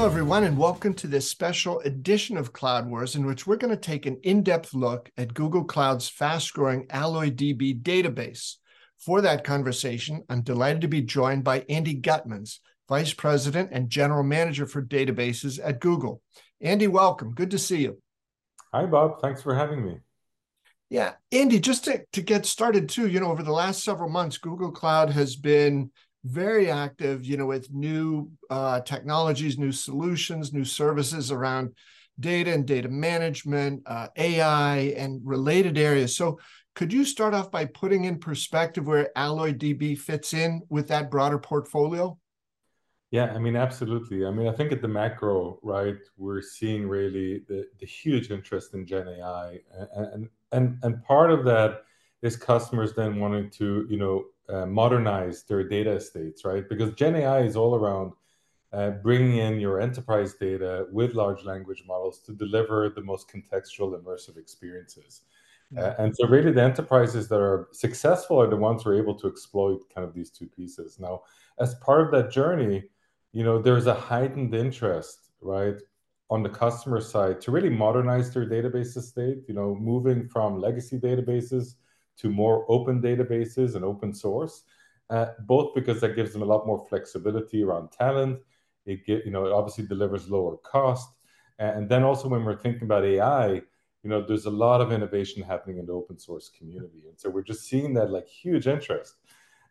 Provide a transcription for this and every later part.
Hello, everyone, and welcome to this special edition of Cloud Wars, in which we're going to take an in depth look at Google Cloud's fast growing AlloyDB database. For that conversation, I'm delighted to be joined by Andi Gutmans, Vice President and General Manager for Databases at Google. Andi, welcome. Good to see you. Hi, Bob. Thanks for having me. Yeah, Andi, just to, to get started, too, you know, over the last several months, Google Cloud has been very active, you know, with new uh, technologies, new solutions, new services around data and data management, uh, AI, and related areas. So, could you start off by putting in perspective where AlloyDB fits in with that broader portfolio? Yeah, I mean, absolutely. I mean, I think at the macro, right, we're seeing really the, the huge interest in Gen AI, and and and part of that is customers then wanting to, you know, uh, modernize their data estates, right? Because Gen AI is all around uh, bringing in your enterprise data with large language models to deliver the most contextual, immersive experiences. Uh, and so, really, the enterprises that are successful are the ones who are able to exploit kind of these two pieces. Now, as part of that journey, you know, there's a heightened interest, right, on the customer side to really modernize their database estate. You know, moving from legacy databases to more open databases and open source, uh, both because that gives them a lot more flexibility around talent. It get, you know, it obviously delivers lower cost. And then also when we're thinking about AI, you know, there's a lot of innovation happening in the open source community. And so we're just seeing that like huge interest.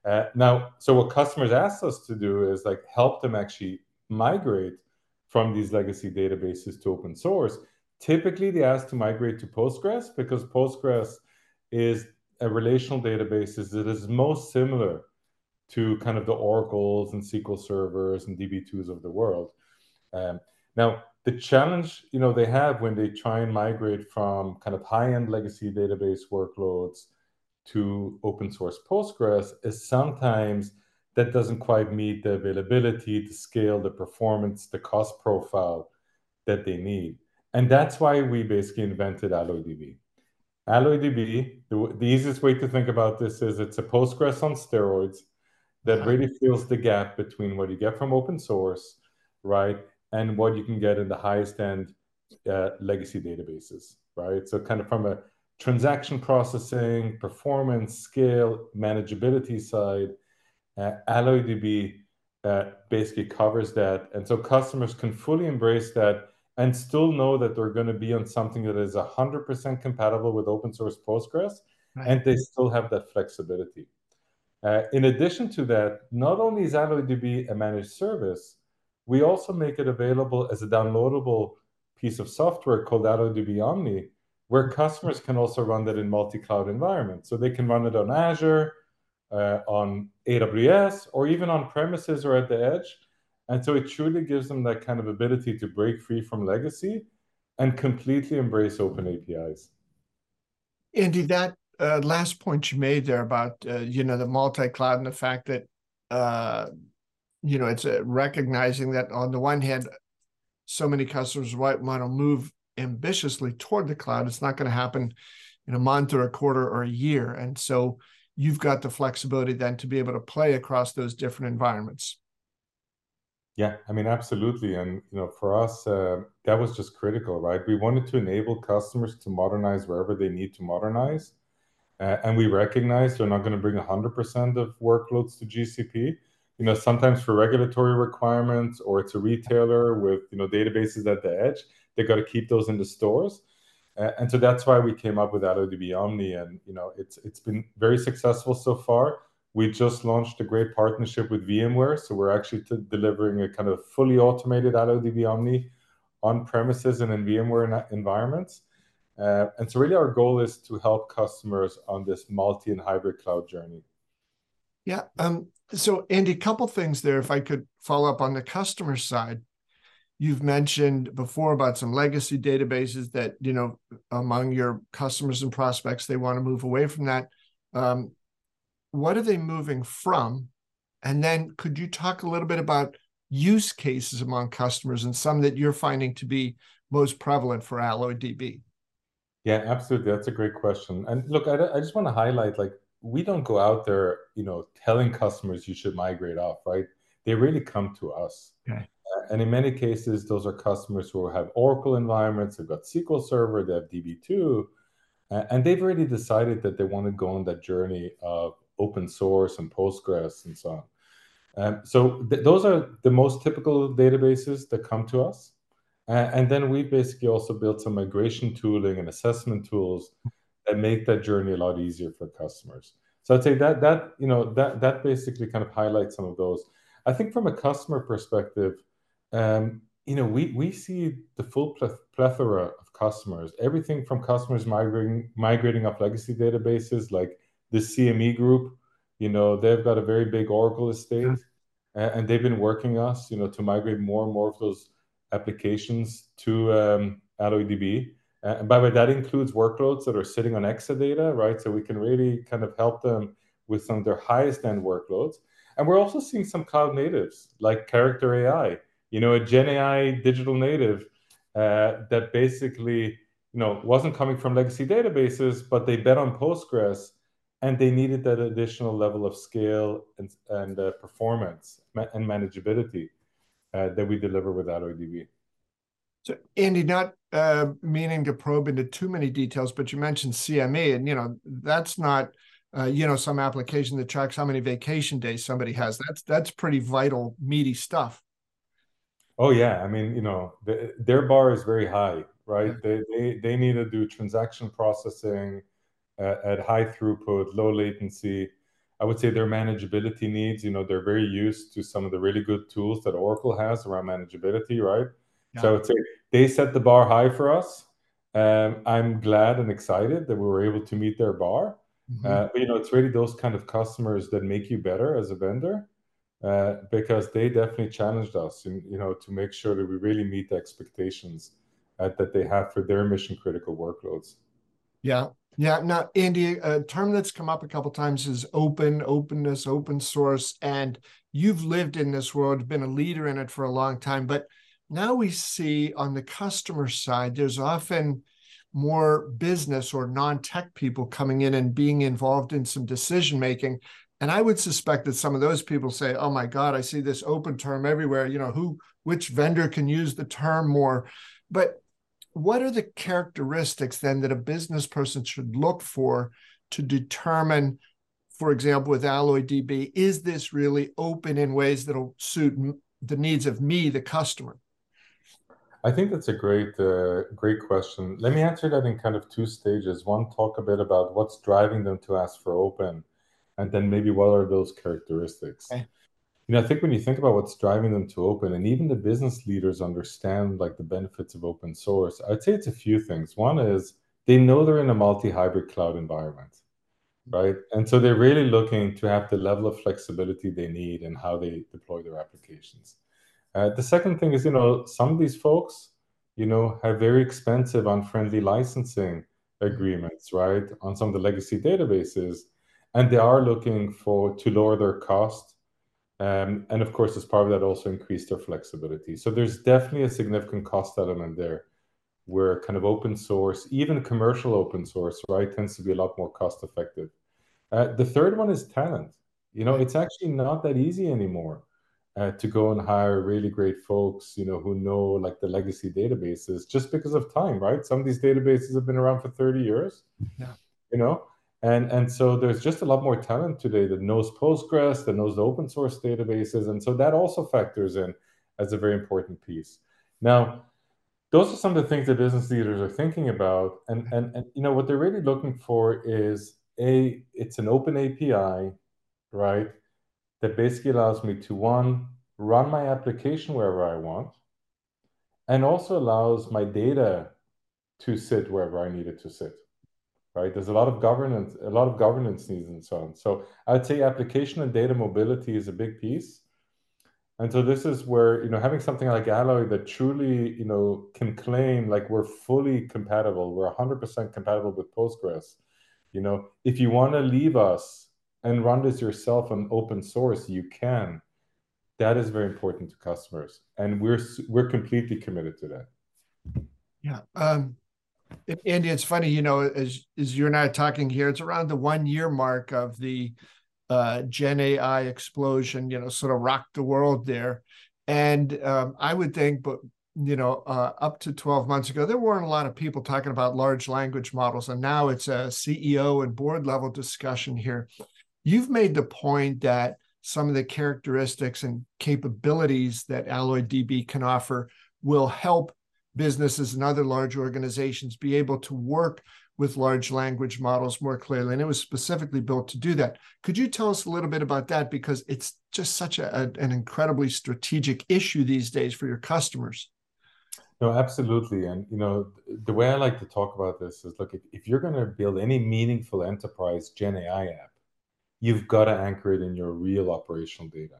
Uh, now, so what customers asked us to do is like help them actually migrate from these legacy databases to open source. Typically, they ask to migrate to Postgres because Postgres is a relational database is that is most similar to kind of the oracles and sql servers and db2s of the world um, now the challenge you know they have when they try and migrate from kind of high-end legacy database workloads to open source postgres is sometimes that doesn't quite meet the availability the scale the performance the cost profile that they need and that's why we basically invented AlloyDB. AlloyDB, the, the easiest way to think about this is it's a Postgres on steroids that really fills the gap between what you get from open source, right, and what you can get in the highest end uh, legacy databases, right? So, kind of from a transaction processing, performance, scale, manageability side, uh, AlloyDB uh, basically covers that. And so customers can fully embrace that and still know that they're going to be on something that is 100% compatible with open source Postgres, right. and they still have that flexibility. Uh, in addition to that, not only is AlloyDB a managed service, we also make it available as a downloadable piece of software called AlloyDB Omni, where customers can also run that in multi-cloud environments. So they can run it on Azure, uh, on AWS, or even on premises or at the edge and so it truly gives them that kind of ability to break free from legacy and completely embrace open APIs. Andi, that uh, last point you made there about uh, you know the multi-cloud and the fact that uh, you know it's uh, recognizing that on the one hand, so many customers might want to move ambitiously toward the cloud. It's not going to happen in a month or a quarter or a year, and so you've got the flexibility then to be able to play across those different environments. Yeah, I mean, absolutely. And you know, for us, uh, that was just critical, right? We wanted to enable customers to modernize wherever they need to modernize. Uh, and we recognize they're not going to bring 100% of workloads to GCP. You know, sometimes for regulatory requirements or it's a retailer with, you know, databases at the edge, they got to keep those in the stores. Uh, and so that's why we came up with AlloyDB Omni. And, you know, it's it's been very successful so far we just launched a great partnership with VMware. So we're actually delivering a kind of fully automated AlloyDB Omni on premises and in VMware environments. Uh, and so really our goal is to help customers on this multi and hybrid cloud journey. Yeah. Um, so Andi, a couple things there, if I could follow up on the customer side. You've mentioned before about some legacy databases that, you know, among your customers and prospects, they want to move away from that. Um, what are they moving from? And then could you talk a little bit about use cases among customers and some that you're finding to be most prevalent for AlloyDB? Yeah, absolutely. That's a great question. And look, I, I just want to highlight like we don't go out there, you know, telling customers you should migrate off, right? They really come to us. Okay. and in many cases, those are customers who have Oracle environments, they've got SQL Server, they have DB2, uh, and they've already decided that they want to go on that journey of open source and Postgres and so on. Um, so th- those are the most typical databases that come to us. Uh, and then we basically also built some migration tooling and assessment tools that make that journey a lot easier for customers. So I'd say that that you know that that basically kind of highlights some of those. I think from a customer perspective, um, you know, we we see the full plethora of customers. Everything from customers migrating migrating off legacy databases like the CME group. You know, they've got a very big Oracle estate, and they've been working us, you know, to migrate more and more of those applications to um, AlloyDB. And by the way, that includes workloads that are sitting on Exadata, right? So we can really kind of help them with some of their highest end workloads. And we're also seeing some cloud natives like Character AI, you know, a Gen AI digital native uh, that basically, you know, wasn't coming from legacy databases, but they bet on Postgres and they needed that additional level of scale and, and uh, performance and manageability uh, that we deliver with AlloyDB. So, Andi, not uh, meaning to probe into too many details, but you mentioned CME, and you know that's not uh, you know some application that tracks how many vacation days somebody has. That's that's pretty vital, meaty stuff. Oh yeah, I mean you know the, their bar is very high, right? Yeah. They, they they need to do transaction processing at high throughput, low latency. I would say their manageability needs, you know, they're very used to some of the really good tools that Oracle has around manageability, right? Yeah. So I would say they set the bar high for us. Um, I'm glad and excited that we were able to meet their bar. Mm-hmm. Uh, but you know, it's really those kind of customers that make you better as a vendor, uh, because they definitely challenged us, in, you know, to make sure that we really meet the expectations uh, that they have for their mission critical workloads. Yeah, yeah. Now, Andi, a term that's come up a couple times is open, openness, open source, and you've lived in this world, been a leader in it for a long time, but now we see on the customer side, there's often more business or non-tech people coming in and being involved in some decision making and i would suspect that some of those people say oh my god i see this open term everywhere you know who which vendor can use the term more but what are the characteristics then that a business person should look for to determine for example with AlloyDB, is this really open in ways that'll suit the needs of me the customer I think that's a great, uh, great question. Let me answer that in kind of two stages. One, talk a bit about what's driving them to ask for open, and then maybe what are those characteristics. Okay. You know, I think when you think about what's driving them to open, and even the business leaders understand like the benefits of open source, I'd say it's a few things. One is they know they're in a multi-hybrid cloud environment, right? And so they're really looking to have the level of flexibility they need and how they deploy their applications. Uh, the second thing is, you know, some of these folks, you know, have very expensive, unfriendly licensing agreements, right, on some of the legacy databases, and they are looking for to lower their cost, um, and of course, as part of that, also increase their flexibility. So there's definitely a significant cost element there, where kind of open source, even commercial open source, right, tends to be a lot more cost effective. Uh, the third one is talent. You know, it's actually not that easy anymore uh, to go and hire really great folks, you know, who know like the legacy databases just because of time, right? Some of these databases have been around for 30 years. Yeah. You know, and and so there's just a lot more talent today that knows Postgres, that knows the open source databases. And so that also factors in as a very important piece. Now, those are some of the things that business leaders are thinking about. And and, and you know what they're really looking for is a it's an open API, right? that basically allows me to one, run my application wherever I want, and also allows my data to sit wherever I need it to sit. Right? There's a lot of governance, a lot of governance needs and so on. So I'd say application and data mobility is a big piece. And so this is where, you know, having something like Alloy that truly, you know, can claim like we're fully compatible, we're 100% compatible with Postgres. You know, if you want to leave us and run this yourself on open source, you can. That is very important to customers, and we're we're completely committed to that. Yeah, um, Andi, it's funny, you know, as as you and I are talking here, it's around the one year mark of the uh, Gen AI explosion. You know, sort of rocked the world there, And um, I would think, but you know, uh, up to 12 months ago, there weren't a lot of people talking about large language models, and now it's a CEO and board level discussion here. You've made the point that some of the characteristics and capabilities that AlloyDB can offer will help businesses and other large organizations be able to work with large language models more clearly. And it was specifically built to do that. Could you tell us a little bit about that? Because it's just such a, an incredibly strategic issue these days for your customers. No, absolutely. And you know, the way I like to talk about this is look, if, if you're going to build any meaningful enterprise Gen AI app, you've got to anchor it in your real operational data.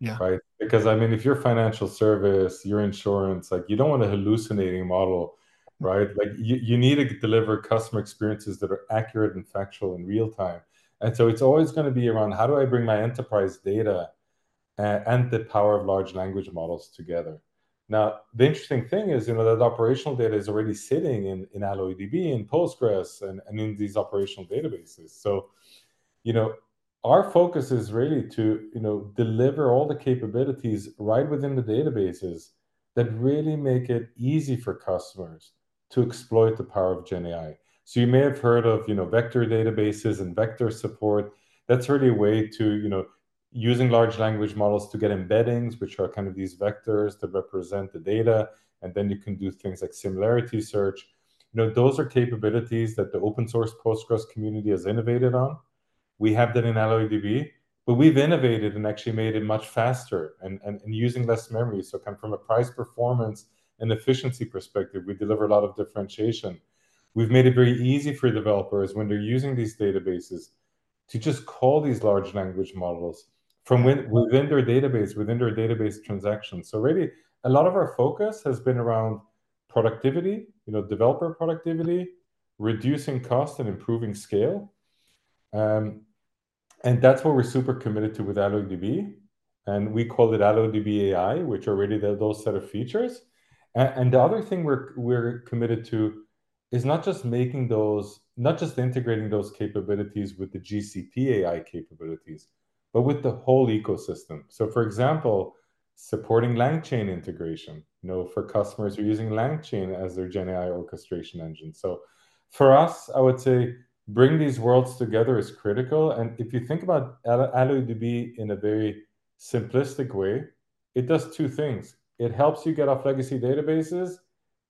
Yeah. Right. Because I mean, if you're financial service, your insurance, like you don't want a hallucinating model, right? Like you, you need to deliver customer experiences that are accurate and factual in real time. And so it's always going to be around how do I bring my enterprise data uh, and the power of large language models together. Now, the interesting thing is, you know, that operational data is already sitting in, in AlloyDB, in Postgres, and, and in these operational databases. So, you know, our focus is really to, you know, deliver all the capabilities right within the databases that really make it easy for customers to exploit the power of Gen AI. So you may have heard of, you know, vector databases and vector support. That's really a way to, you know, using large language models to get embeddings, which are kind of these vectors that represent the data. And then you can do things like similarity search. You know, those are capabilities that the open source Postgres community has innovated on. We have that in AlloyDB, but we've innovated and actually made it much faster and, and, and using less memory. So of from a price performance and efficiency perspective, we deliver a lot of differentiation. We've made it very easy for developers when they're using these databases to just call these large language models from within their database, within their database transactions. So really, a lot of our focus has been around productivity, you know, developer productivity, reducing cost and improving scale. Um, and that's what we're super committed to with AlloyDB. And we call it AlloyDB AI, which are really the, those set of features. And, and the other thing we're, we're committed to is not just making those, not just integrating those capabilities with the GCP AI capabilities, but with the whole ecosystem. So, for example, supporting LangChain integration, you know, for customers who are using LangChain as their Gen AI orchestration engine. So, for us, I would say bring these worlds together is critical. And if you think about AlloyDB in a very simplistic way, it does two things. It helps you get off legacy databases,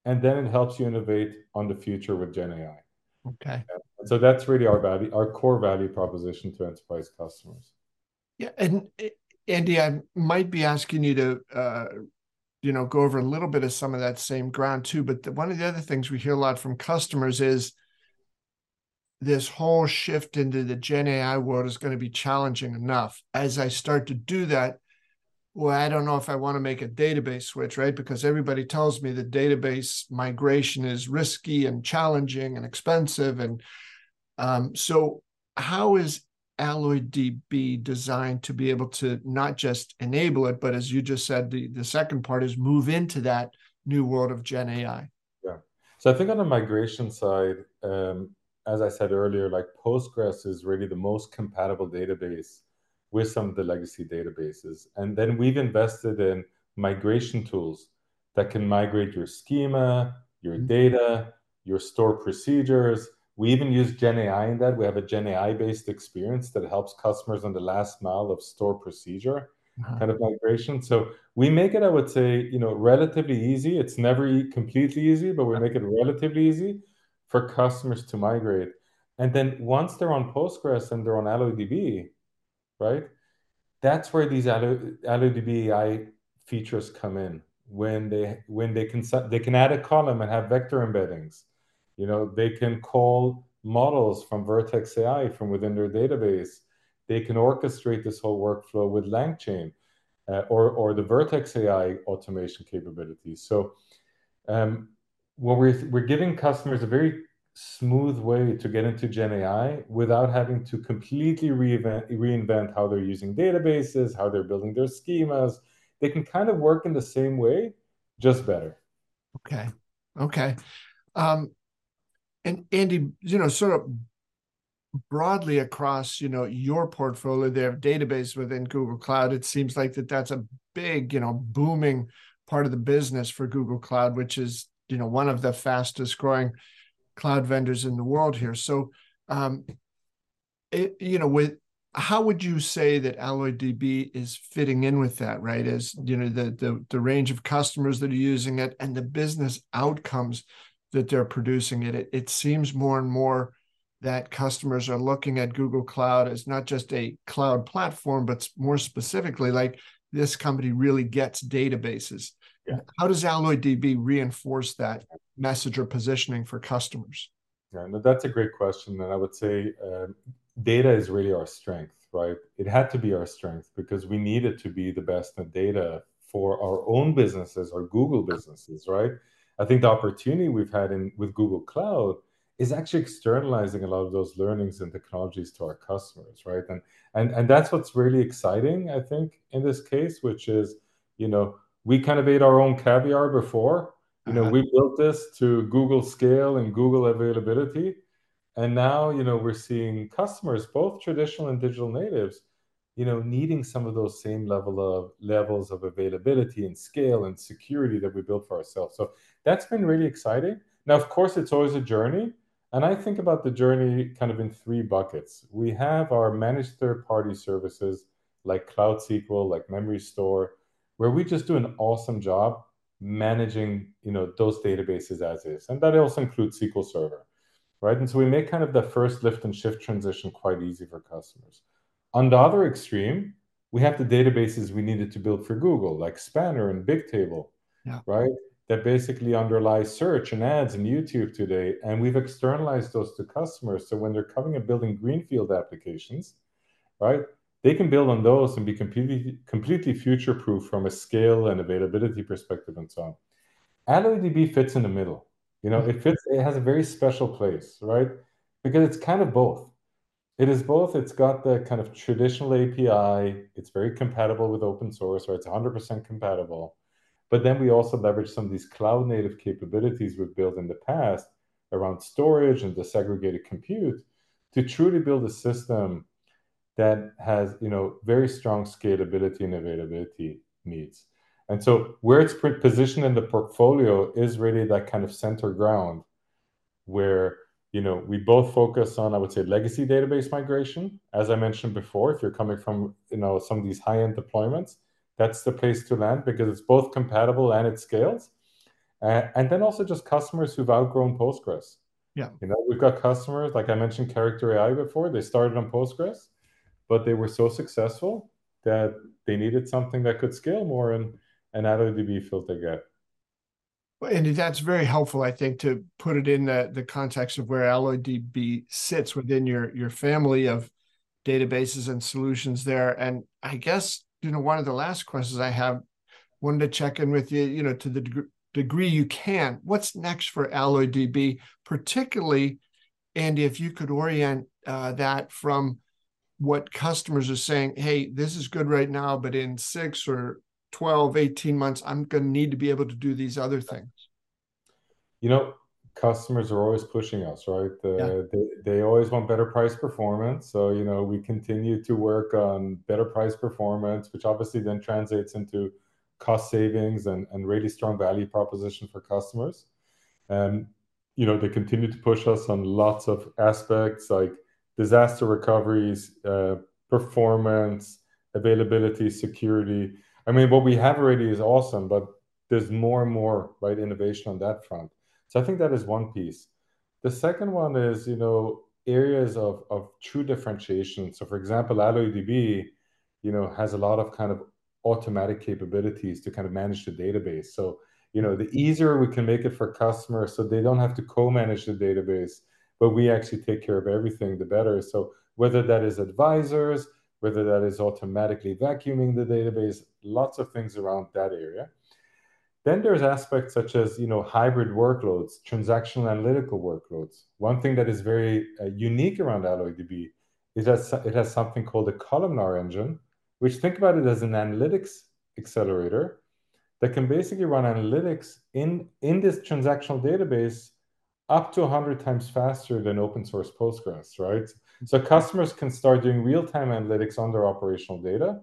and then it helps you innovate on the future with Gen AI. Okay. And so that's really our value, our core value proposition to enterprise customers. Yeah, and Andi, I might be asking you to, uh, you know, go over a little bit of some of that same ground too. But the, one of the other things we hear a lot from customers is this whole shift into the Gen AI world is going to be challenging enough. As I start to do that, well, I don't know if I want to make a database switch, right? Because everybody tells me the database migration is risky and challenging and expensive. And um, so, how is AlloyDB designed to be able to not just enable it, but as you just said, the, the second part is move into that new world of Gen AI. Yeah. So I think on the migration side, um, as I said earlier, like Postgres is really the most compatible database with some of the legacy databases. And then we've invested in migration tools that can migrate your schema, your mm-hmm. data, your store procedures, we even use Gen AI in that. We have a Gen AI based experience that helps customers on the last mile of store procedure uh-huh. kind of migration. So we make it, I would say, you know, relatively easy. It's never completely easy, but we make it relatively easy for customers to migrate. And then once they're on Postgres and they're on AlloyDB, right? That's where these AlloyDB AI features come in. When they when they can they can add a column and have vector embeddings you know, they can call models from Vertex AI from within their database. They can orchestrate this whole workflow with LangChain uh, or, or the Vertex AI automation capabilities. So, um, what we're, we're giving customers a very smooth way to get into Gen AI without having to completely reinvent, reinvent how they're using databases, how they're building their schemas. They can kind of work in the same way, just better. Okay. Okay. Um, and Andi, you know, sort of broadly across, you know, your portfolio there of database within Google Cloud, it seems like that that's a big, you know, booming part of the business for Google Cloud, which is, you know, one of the fastest growing cloud vendors in the world here. So, um, it, you know, with how would you say that AlloyDB is fitting in with that, right? As you know, the the the range of customers that are using it and the business outcomes that they're producing it. It, it seems more and more that customers are looking at Google Cloud as not just a cloud platform, but more specifically, like this company really gets databases. Yeah. How does AlloyDB reinforce that message or positioning for customers? Yeah, no, that's a great question. And I would say uh, data is really our strength, right? It had to be our strength because we needed to be the best in data for our own businesses, our Google businesses, right? I think the opportunity we've had in with Google Cloud is actually externalizing a lot of those learnings and technologies to our customers, right? And and and that's what's really exciting, I think, in this case, which is, you know, we kind of ate our own caviar before. You know, uh-huh. we built this to Google scale and Google availability. And now, you know, we're seeing customers, both traditional and digital natives, you know, needing some of those same level of levels of availability and scale and security that we built for ourselves. So that's been really exciting. Now, of course, it's always a journey. And I think about the journey kind of in three buckets. We have our managed third-party services like Cloud SQL, like Memorystore, where we just do an awesome job managing, you know, those databases as is. And that also includes SQL Server, right? And so we make kind of the first lift and shift transition quite easy for customers. On the other extreme, we have the databases we needed to build for Google, like Spanner and Bigtable, yeah. right? that basically underlie search and ads and YouTube today. And we've externalized those to customers. So when they're coming and building greenfield applications, right, they can build on those and be completely completely future proof from a scale and availability perspective and so on. AlloyDB fits in the middle. You know, it mm-hmm. fits, it has a very special place, right? Because it's kind of both. It is both. It's got the kind of traditional API, it's very compatible with open source, or it's 100% compatible but then we also leverage some of these cloud native capabilities we've built in the past around storage and disaggregated compute to truly build a system that has you know very strong scalability and availability needs. And so where it's positioned in the portfolio is really that kind of center ground where you know we both focus on i would say legacy database migration as i mentioned before if you're coming from you know some of these high end deployments that's the place to land because it's both compatible and it scales. Uh, and then also just customers who've outgrown Postgres. Yeah. You know, we've got customers, like I mentioned Character AI before, they started on Postgres, but they were so successful that they needed something that could scale more and, and AlloyDB filled the gap. And that's very helpful, I think, to put it in the, the context of where AlloyDB sits within your, your family of databases and solutions there. And I guess you know, one of the last questions I have, wanted to check in with you, you know, to the deg- degree you can. What's next for AlloyDB, particularly, Andi, if you could orient uh, that from what customers are saying, hey, this is good right now, but in six or 12, 18 months, I'm going to need to be able to do these other things? You know, customers are always pushing us, right? The, yeah. they, they always want better price performance. So, you know, we continue to work on better price performance, which obviously then translates into cost savings and, and really strong value proposition for customers. And, you know, they continue to push us on lots of aspects like disaster recoveries, uh, performance, availability, security. I mean, what we have already is awesome, but there's more and more, right, innovation on that front. So I think that is one piece. The second one is, you know, areas of, of true differentiation. So for example, AlloyDB, you know, has a lot of kind of automatic capabilities to kind of manage the database. So, you know, the easier we can make it for customers so they don't have to co-manage the database, but we actually take care of everything, the better. So whether that is advisors, whether that is automatically vacuuming the database, lots of things around that area. Then there's aspects such as you know hybrid workloads, transactional analytical workloads. One thing that is very uh, unique around AlloyDB is that it has something called a columnar engine, which think about it as an analytics accelerator that can basically run analytics in, in this transactional database up to 100 times faster than open source Postgres, right? So customers can start doing real-time analytics on their operational data.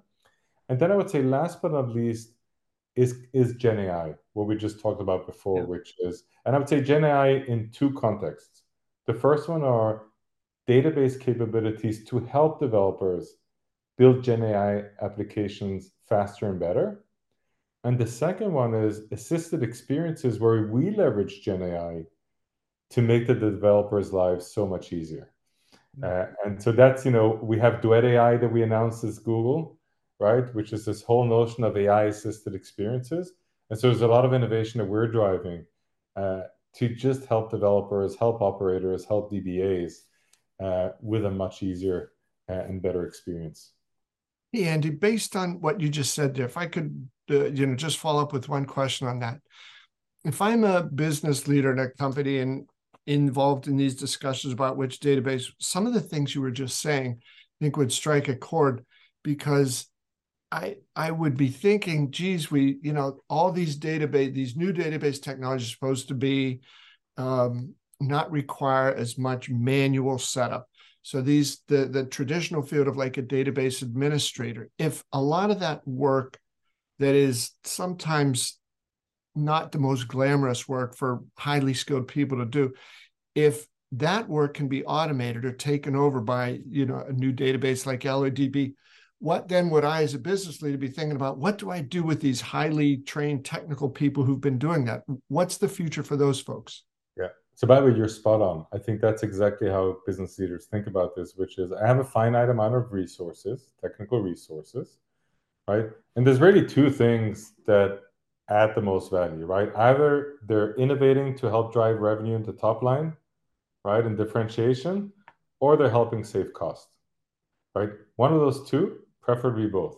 And then I would say, last but not least, is is Gen AI, what we just talked about before, yeah. which is, and I would say Gen AI in two contexts. The first one are database capabilities to help developers build Gen AI applications faster and better. And the second one is assisted experiences where we leverage Gen AI to make the developers' lives so much easier. Uh, and so that's, you know, we have Duet AI that we announced as Google, right? Which is this whole notion of AI assisted experiences. And so there's a lot of innovation that we're driving uh, to just help developers, help operators, help DBAs uh, with a much easier uh, and better experience. Hey, Andi, based on what you just said there, if I could, uh, you know, just follow up with one question on that. If I'm a business leader in a company and involved in these discussions about which database, some of the things you were just saying, I think would strike a chord because I I would be thinking, geez, we, you know, all these database, these new database technologies supposed to be um, not require as much manual setup. So these the the traditional field of like a database administrator, if a lot of that work that is sometimes not the most glamorous work for highly skilled people to do. If that work can be automated or taken over by you know a new database like AlloyDB, what then would I as a business leader be thinking about? What do I do with these highly trained technical people who've been doing that? What's the future for those folks? Yeah. So by the way, you're spot on. I think that's exactly how business leaders think about this, which is I have a finite amount of resources, technical resources, right? And there's really two things that add the most value, right? Either they're innovating to help drive revenue into top line, right, and differentiation, or they're helping save cost, right? One of those two, preferably both.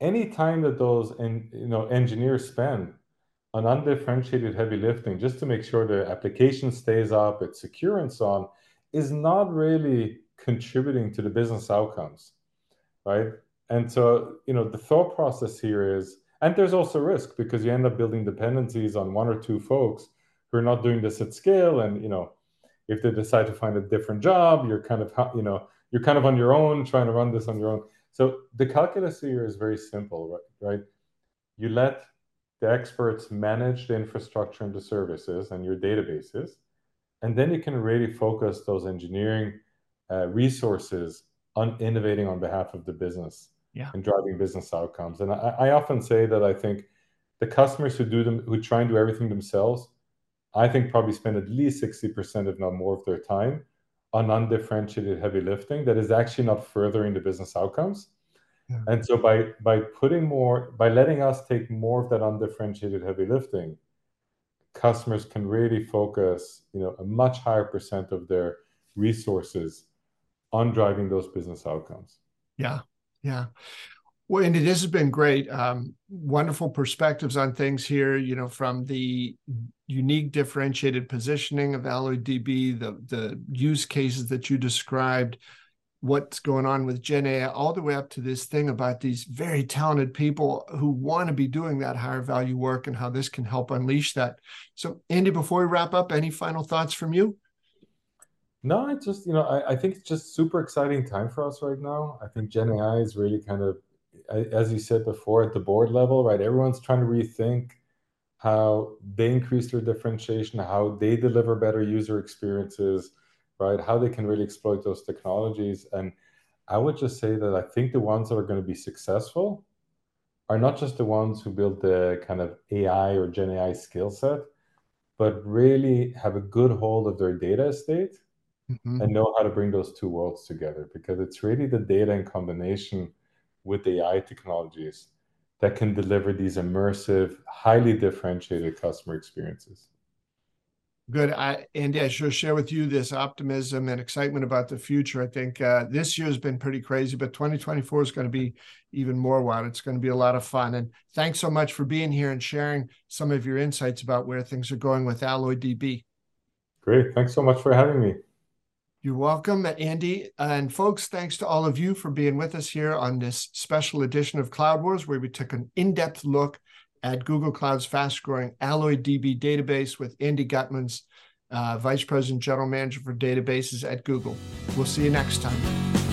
Any time that those en- you know engineers spend on undifferentiated heavy lifting just to make sure the application stays up, it's secure, and so on, is not really contributing to the business outcomes, right? And so, you know, the thought process here is and there's also risk because you end up building dependencies on one or two folks who are not doing this at scale. And, you know, if they decide to find a different job, you're kind of, you know, you're kind of on your own trying to run this on your own. So the calculus here is very simple, right? You let the experts manage the infrastructure and the services and your databases, and then you can really focus those engineering uh, resources on innovating on behalf of the business yeah. and driving business outcomes. And I, I often say that I think the customers who do them, who try and do everything themselves, I think probably spend at least 60%, if not more, of their time on undifferentiated heavy lifting that is actually not furthering the business outcomes. Yeah. And so by by putting more, by letting us take more of that undifferentiated heavy lifting, customers can really focus, you know, a much higher percent of their resources on driving those business outcomes. Yeah, yeah. Well, and this has been great. Um, wonderful perspectives on things here, you know, from the unique differentiated positioning of AlloyDB, the, the use cases that you described, what's going on with Gen AI, all the way up to this thing about these very talented people who want to be doing that higher value work and how this can help unleash that. So, Andi, before we wrap up, any final thoughts from you? No, it's just, you know, I, I think it's just super exciting time for us right now. I think Gen AI is really kind of, as you said before, at the board level, right? Everyone's trying to rethink how they increase their differentiation, how they deliver better user experiences, right? How they can really exploit those technologies. And I would just say that I think the ones that are going to be successful are not just the ones who build the kind of AI or Gen AI skill set, but really have a good hold of their data estate mm-hmm. and know how to bring those two worlds together because it's really the data in combination with AI technologies that can deliver these immersive, highly differentiated customer experiences. Good. I, Andi, I sure share with you this optimism and excitement about the future. I think uh, this year has been pretty crazy, but 2024 is going to be even more wild. It's going to be a lot of fun. And thanks so much for being here and sharing some of your insights about where things are going with AlloyDB. Great. Thanks so much for having me. You're welcome, Andi. And folks, thanks to all of you for being with us here on this special edition of Cloud Wars, where we took an in depth look at Google Cloud's fast growing AlloyDB database with Andi Gutmans, uh, Vice President General Manager for Databases at Google. We'll see you next time.